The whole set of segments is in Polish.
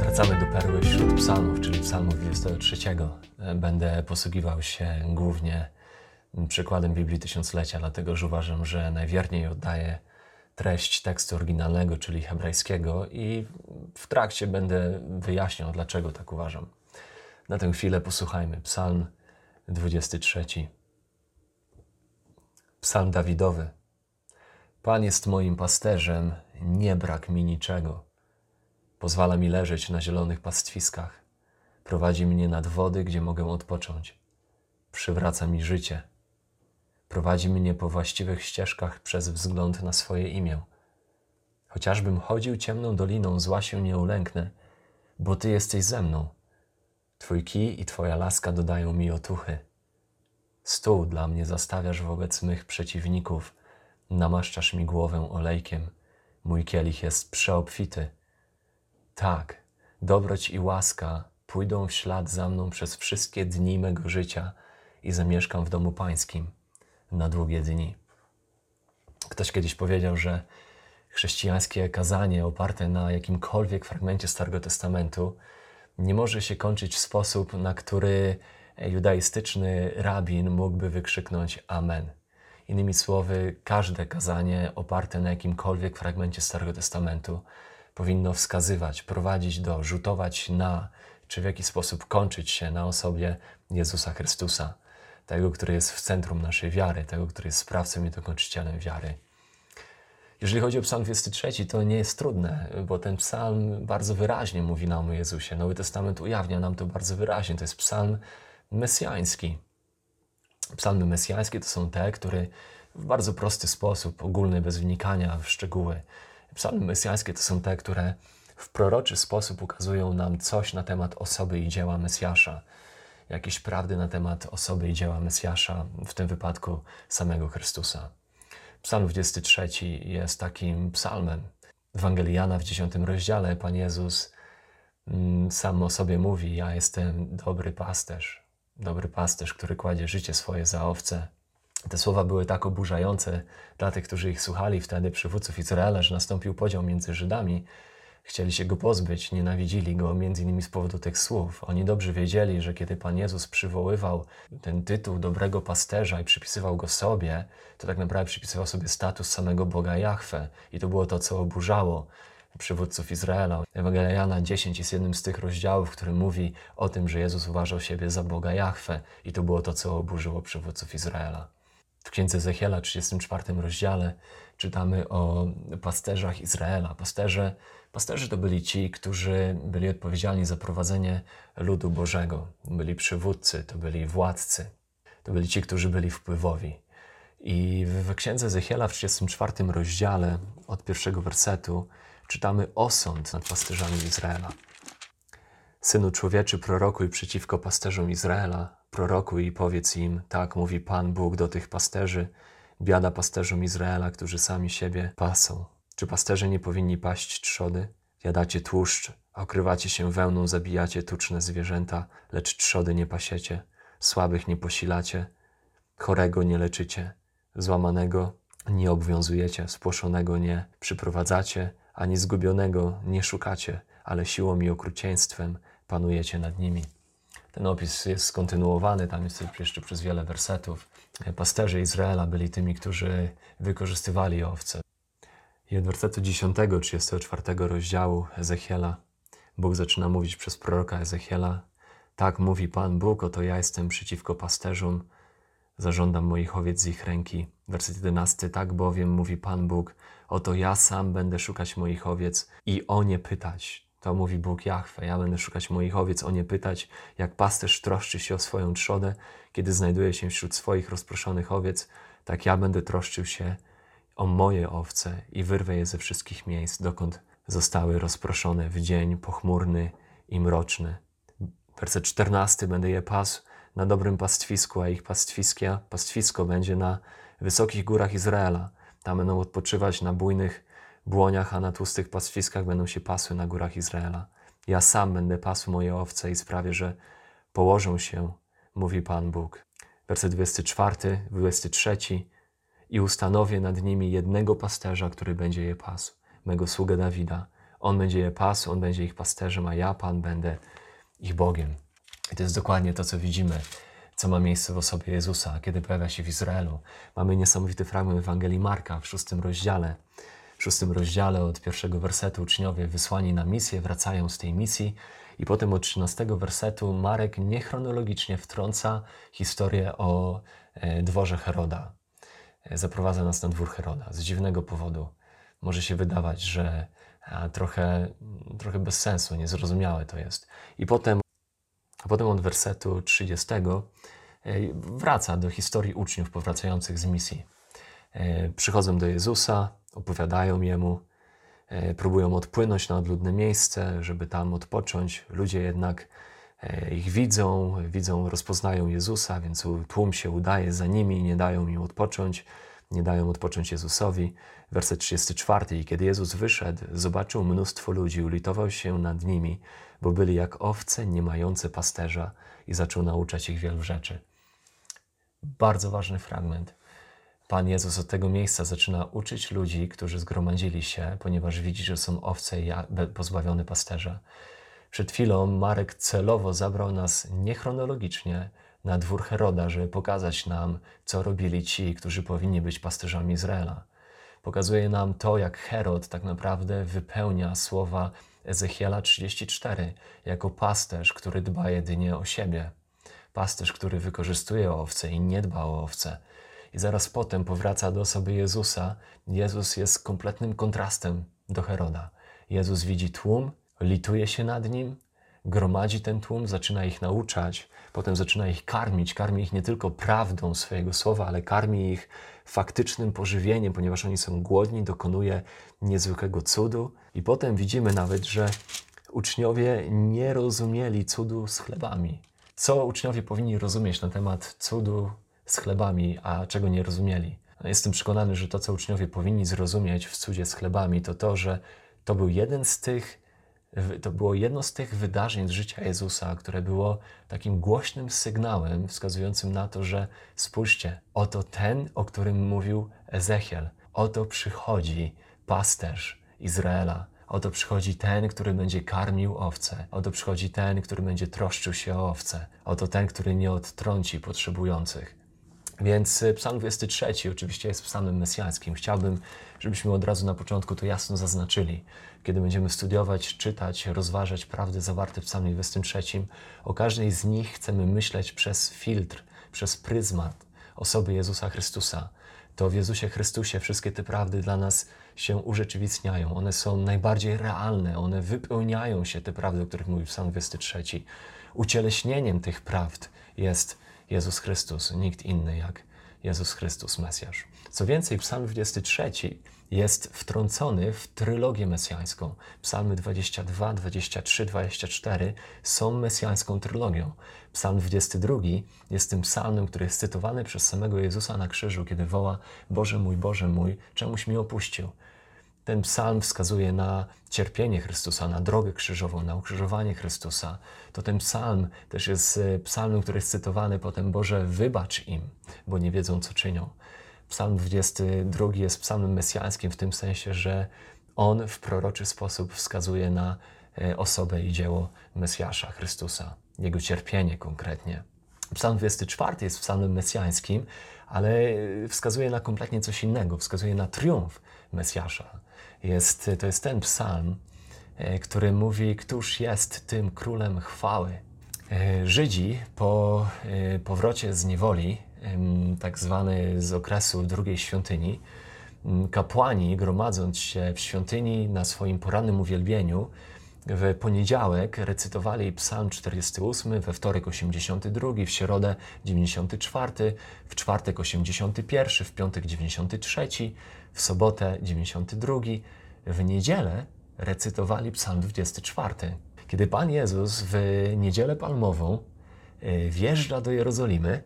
Wracamy do perły wśród psalmów, czyli psalmu 23. Będę posługiwał się głównie przykładem Biblii Tysiąclecia, dlatego że uważam, że najwierniej oddaje treść tekstu oryginalnego, czyli hebrajskiego i w trakcie będę wyjaśniał, dlaczego tak uważam. Na tę chwilę posłuchajmy. Psalm 23. Psalm Dawidowy. Pan jest moim pasterzem, nie brak mi niczego. Pozwala mi leżeć na zielonych pastwiskach. Prowadzi mnie nad wody, gdzie mogę odpocząć. Przywraca mi życie. Prowadzi mnie po właściwych ścieżkach przez wzgląd na swoje imię. Chociażbym chodził ciemną doliną, zła się nie ulęknę, bo Ty jesteś ze mną. Twój kij i Twoja laska dodają mi otuchy. Stół dla mnie zastawiasz wobec mych przeciwników, namaszczasz mi głowę olejkiem, mój kielich jest przeobfity. Tak, dobroć i łaska pójdą w ślad za mną przez wszystkie dni mego życia i zamieszkam w domu pańskim na długie dni. Ktoś kiedyś powiedział, że chrześcijańskie kazanie oparte na jakimkolwiek fragmencie Starego Testamentu nie może się kończyć w sposób, na który judaistyczny rabin mógłby wykrzyknąć Amen. Innymi słowy, każde kazanie oparte na jakimkolwiek fragmencie Starego Testamentu powinno wskazywać, prowadzić do, rzutować na, czy w jakiś sposób kończyć się na osobie Jezusa Chrystusa, tego, który jest w centrum naszej wiary, tego, który jest sprawcą i dokończycielem wiary. Jeżeli chodzi o Psalm 23, to nie jest trudne, bo ten psalm bardzo wyraźnie mówi nam o Jezusie. Nowy Testament ujawnia nam to bardzo wyraźnie. To jest psalm mesjański. Psalmy mesjańskie to są te, które w bardzo prosty sposób, ogólny, bez wnikania w szczegóły, Psalmy mesjańskie to są te, które w proroczy sposób ukazują nam coś na temat osoby i dzieła Mesjasza, jakieś prawdy na temat osoby i dzieła Mesjasza, w tym wypadku samego Chrystusa. Psalm 23 jest takim psalmem. Ewangeliana w 10 rozdziale Pan Jezus mm, sam o sobie mówi: Ja jestem dobry pasterz, dobry pasterz, który kładzie życie swoje za owce. Te słowa były tak oburzające dla tych, którzy ich słuchali wtedy, przywódców Izraela, że nastąpił podział między Żydami. Chcieli się go pozbyć, nienawidzili go między innymi z powodu tych słów. Oni dobrze wiedzieli, że kiedy Pan Jezus przywoływał ten tytuł dobrego pasterza i przypisywał go sobie, to tak naprawdę przypisywał sobie status samego Boga Jahwe. I to było to, co oburzało przywódców Izraela. Ewangelia Jana 10 jest jednym z tych rozdziałów, który mówi o tym, że Jezus uważał siebie za Boga Jahwe. I to było to, co oburzyło przywódców Izraela. W księdze Ezechiela, 34 rozdziale, czytamy o pasterzach Izraela. Pasterze, pasterze to byli ci, którzy byli odpowiedzialni za prowadzenie ludu Bożego. Byli przywódcy, to byli władcy, to byli ci, którzy byli wpływowi. I w księdze Ezechiela w 34 rozdziale od pierwszego wersetu czytamy osąd nad pasterzami Izraela. Synu człowieczy, prorokuj przeciwko pasterzom Izraela, prorokuj i powiedz im, tak mówi Pan Bóg do tych pasterzy, biada pasterzom Izraela, którzy sami siebie pasą. Czy pasterze nie powinni paść trzody? Jadacie tłuszcz, okrywacie się wełną, zabijacie tuczne zwierzęta, lecz trzody nie pasiecie, słabych nie posilacie, chorego nie leczycie, złamanego nie obwiązujecie, spłoszonego nie przyprowadzacie, ani zgubionego nie szukacie, ale siłą i okrucieństwem panujecie nad nimi. Ten opis jest skontynuowany, tam jest jeszcze przez wiele wersetów. Pasterze Izraela byli tymi, którzy wykorzystywali owce. I od wersetu 10, 34 rozdziału Ezechiela, Bóg zaczyna mówić przez proroka Ezechiela: Tak mówi Pan Bóg, oto ja jestem przeciwko pasterzom, zażądam moich owiec z ich ręki. Werset 11: Tak bowiem mówi Pan Bóg, oto ja sam będę szukać moich owiec i o nie pytać. To mówi Bóg Jahwe. Ja będę szukać moich owiec, o nie pytać, jak pasterz troszczy się o swoją trzodę, kiedy znajduje się wśród swoich rozproszonych owiec, tak ja będę troszczył się o moje owce i wyrwę je ze wszystkich miejsc, dokąd zostały rozproszone w dzień pochmurny i mroczny. Werset 14. Będę je pasł na dobrym pastwisku, a ich pastwiskia, pastwisko będzie na wysokich górach Izraela. Tam będą odpoczywać na bujnych błoniach, a na tłustych pastwiskach będą się pasły na górach Izraela. Ja sam będę pasł moje owce i sprawię, że położą się, mówi Pan Bóg. Werset 24, 23. i ustanowię nad nimi jednego pasterza, który będzie je pasł, mego sługę Dawida. On będzie je pasł, on będzie ich pasterzem, a ja, Pan, będę ich Bogiem. I to jest dokładnie to, co widzimy, co ma miejsce w osobie Jezusa, kiedy pojawia się w Izraelu. Mamy niesamowity fragment Ewangelii Marka w szóstym rozdziale. W szóstym rozdziale od pierwszego wersetu uczniowie wysłani na misję wracają z tej misji i potem od trzynastego wersetu Marek niechronologicznie wtrąca historię o e, dworze Heroda. E, zaprowadza nas na dwór Heroda z dziwnego powodu. Może się wydawać, że trochę, trochę bez sensu, niezrozumiałe to jest. I potem, a potem od wersetu 30 e, wraca do historii uczniów powracających z misji. Przychodzą do Jezusa, opowiadają Jemu, E, próbują odpłynąć na odludne miejsce, żeby tam odpocząć. Ludzie jednak e, ich widzą, widzą, rozpoznają Jezusa, więc tłum się udaje za nimi, nie dają im odpocząć, nie dają odpocząć Jezusowi. Werset 34. I kiedy Jezus wyszedł, zobaczył mnóstwo ludzi, ulitował się nad nimi, bo byli jak owce nie mające pasterza i zaczął nauczać ich wielu rzeczy. Bardzo ważny fragment. Pan Jezus od tego miejsca zaczyna uczyć ludzi, którzy zgromadzili się, ponieważ widzi, że są owce pozbawione pasterza. Przed chwilą Marek celowo zabrał nas niechronologicznie na dwór Heroda, żeby pokazać nam, co robili ci, którzy powinni być pasterzami Izraela. Pokazuje nam to, jak Herod tak naprawdę wypełnia słowa Ezechiela 34 jako pasterz, który dba jedynie o siebie. Pasterz, który wykorzystuje owce i nie dba o owce i zaraz potem powraca do osoby Jezusa. Jezus jest kompletnym kontrastem do Heroda. Jezus widzi tłum, lituje się nad nim, gromadzi ten tłum, zaczyna ich nauczać, potem zaczyna ich karmić. Karmi ich nie tylko prawdą swojego słowa, ale karmi ich faktycznym pożywieniem, ponieważ oni są głodni, dokonuje niezwykłego cudu. I potem widzimy nawet, że uczniowie nie rozumieli cudu z chlebami. Co uczniowie powinni rozumieć na temat cudu z chlebami, a czego nie rozumieli. Jestem przekonany, że to, co uczniowie powinni zrozumieć w cudzie z chlebami, to to, że to był jeden z tych, to było jedno z tych wydarzeń z życia Jezusa, które było takim głośnym sygnałem wskazującym na to, że spójrzcie, oto ten, o którym mówił Ezechiel, oto przychodzi pasterz Izraela, Oto przychodzi ten, który będzie karmił owce. Oto przychodzi ten, który będzie troszczył się o owce. Oto ten, który nie odtrąci potrzebujących. Więc y, Psalm 23 oczywiście jest psalmem mesjańskim. Chciałbym, żebyśmy od razu na początku to jasno zaznaczyli. Kiedy będziemy studiować, czytać, rozważać prawdy zawarte w Psalmie 23, o każdej z nich chcemy myśleć przez filtr, przez pryzmat osoby Jezusa Chrystusa. To w Jezusie Chrystusie wszystkie te prawdy dla nas się urzeczywistniają. One są najbardziej realne, one wypełniają się, te prawdy, o których mówi Psalm 23. Ucieleśnieniem tych prawd jest Jezus Chrystus, nikt inny jak Jezus Chrystus, Mesjasz. Co więcej, Psalm 23 jest wtrącony w trylogię mesjańską. Psalmy 22, 23, 24 są mesjańską trylogią. Psalm 22 jest tym psalmem, który jest cytowany przez samego Jezusa na krzyżu, kiedy woła Boże mój, Boże mój, czemuś mi opuścił. Ten psalm wskazuje na cierpienie Chrystusa, na drogę krzyżową, na ukrzyżowanie Chrystusa. To ten psalm też jest e, psalmem, który jest cytowany potem Boże, wybacz im, bo nie wiedzą, co czynią. Psalm 22 jest psalmem mesjańskim w tym sensie, że on w proroczy sposób wskazuje na e, osobę i dzieło Mesjasza, Chrystusa, jego cierpienie konkretnie. Psalm 24 jest psalmem mesjańskim, ale e, wskazuje na kompletnie coś innego, wskazuje na triumf Mesjasza, jest, to jest ten psalm, e, który mówi, któż jest tym królem chwały. E, Żydzi po e, powrocie z niewoli, tak zwany z okresu drugiej świątyni, kapłani gromadząc się w świątyni na swoim porannym uwielbieniu, w poniedziałek recytowali Psalm 48, we wtorek 82, w środę 94, w czwartek 81, w piątek 93, w sobotę 92, w niedzielę recytowali Psalm 24. Kiedy Pan Jezus w niedzielę palmową e, wjeżdża do Jerozolimy,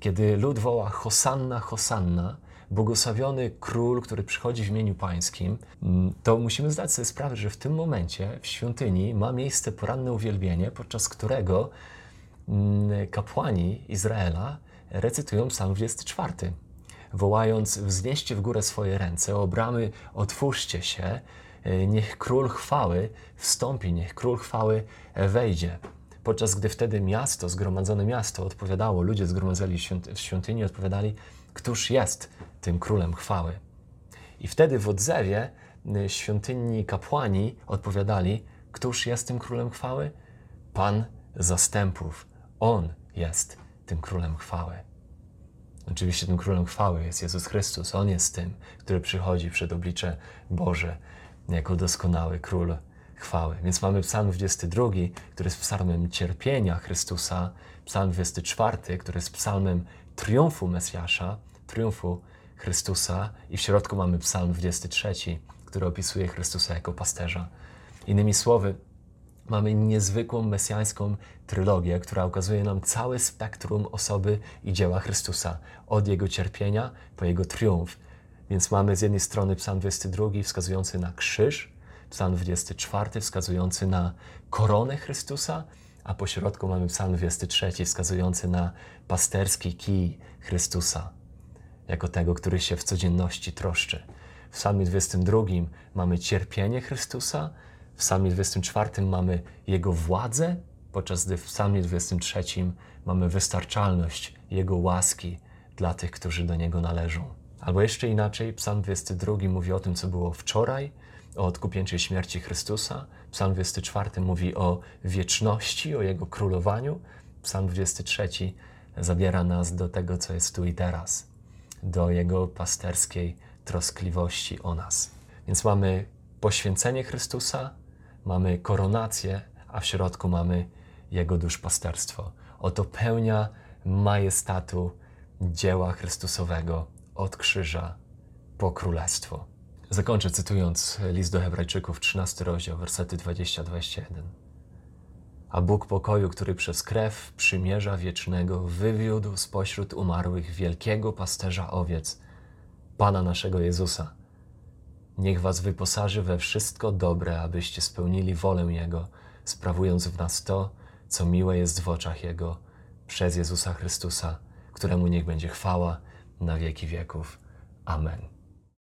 kiedy lud woła Hosanna, Hosanna, błogosławiony król, który przychodzi w imieniu pańskim, mm, to musimy zdać sobie sprawę, że w tym momencie w świątyni ma miejsce poranne uwielbienie, podczas którego mm, kapłani Izraela recytują Psalm 24. wołając: Wznieście w górę swoje ręce, o bramy otwórzcie się, e, niech król chwały wstąpi, niech król chwały wejdzie. Podczas gdy wtedy miasto, zgromadzone miasto odpowiadało, ludzie zgromadzeni w świątyni odpowiadali, któż jest tym królem chwały. I wtedy w odzewie y, świątynni kapłani odpowiadali, któż jest tym królem chwały? Pan zastępów. On jest tym królem chwały. Oczywiście tym królem chwały jest Jezus Chrystus. On jest tym, który przychodzi przed oblicze Boże jako doskonały król chwały. Więc mamy Psalm 22, który jest psalmem cierpienia Chrystusa, Psalm 24, który jest psalmem triumfu Mesjasza, triumfu Chrystusa i w środku mamy Psalm 23, który opisuje Chrystusa jako pasterza. Innymi słowy, mamy niezwykłą mesjańską trylogię, która ukazuje nam całe spektrum osoby i dzieła Chrystusa, od Jego cierpienia po Jego triumf. Więc mamy z jednej strony Psalm 22 wskazujący na krzyż, Psalm 24 wskazujący na koronę Chrystusa, a po środku mamy Psalm 23 wskazujący na pasterski kij Chrystusa, jako tego, który się w codzienności troszczy. W Psalmie 22 mamy cierpienie Chrystusa, w Psalmie 24 mamy Jego władzę, podczas gdy w Psalmie 23 mamy wystarczalność Jego łaski dla tych, którzy do Niego należą. Albo jeszcze inaczej, Psalm 22 mówi o tym, co było wczoraj, o odkupieńczej śmierci Chrystusa. Psalm 24 mówi o wieczności, o Jego królowaniu. Psalm 23 zabiera nas do tego, co jest tu i teraz, do Jego pasterskiej troskliwości o nas. Więc mamy poświęcenie Chrystusa, mamy koronację, a w środku mamy Jego duszpasterstwo. Oto pełnia majestatu dzieła Chrystusowego od krzyża po królestwo. Zakończę cytując list do Hebrajczyków, 13 rozdział, wersety 20-21. A Bóg pokoju, który przez krew przymierza wiecznego wywiódł spośród umarłych wielkiego pasterza owiec, Pana naszego Jezusa, niech was wyposaży we wszystko dobre, abyście spełnili wolę Jego, sprawując w nas to, co miłe jest w oczach Jego, przez Jezusa Chrystusa, któremu niech będzie chwała na wieki wieków. Amen.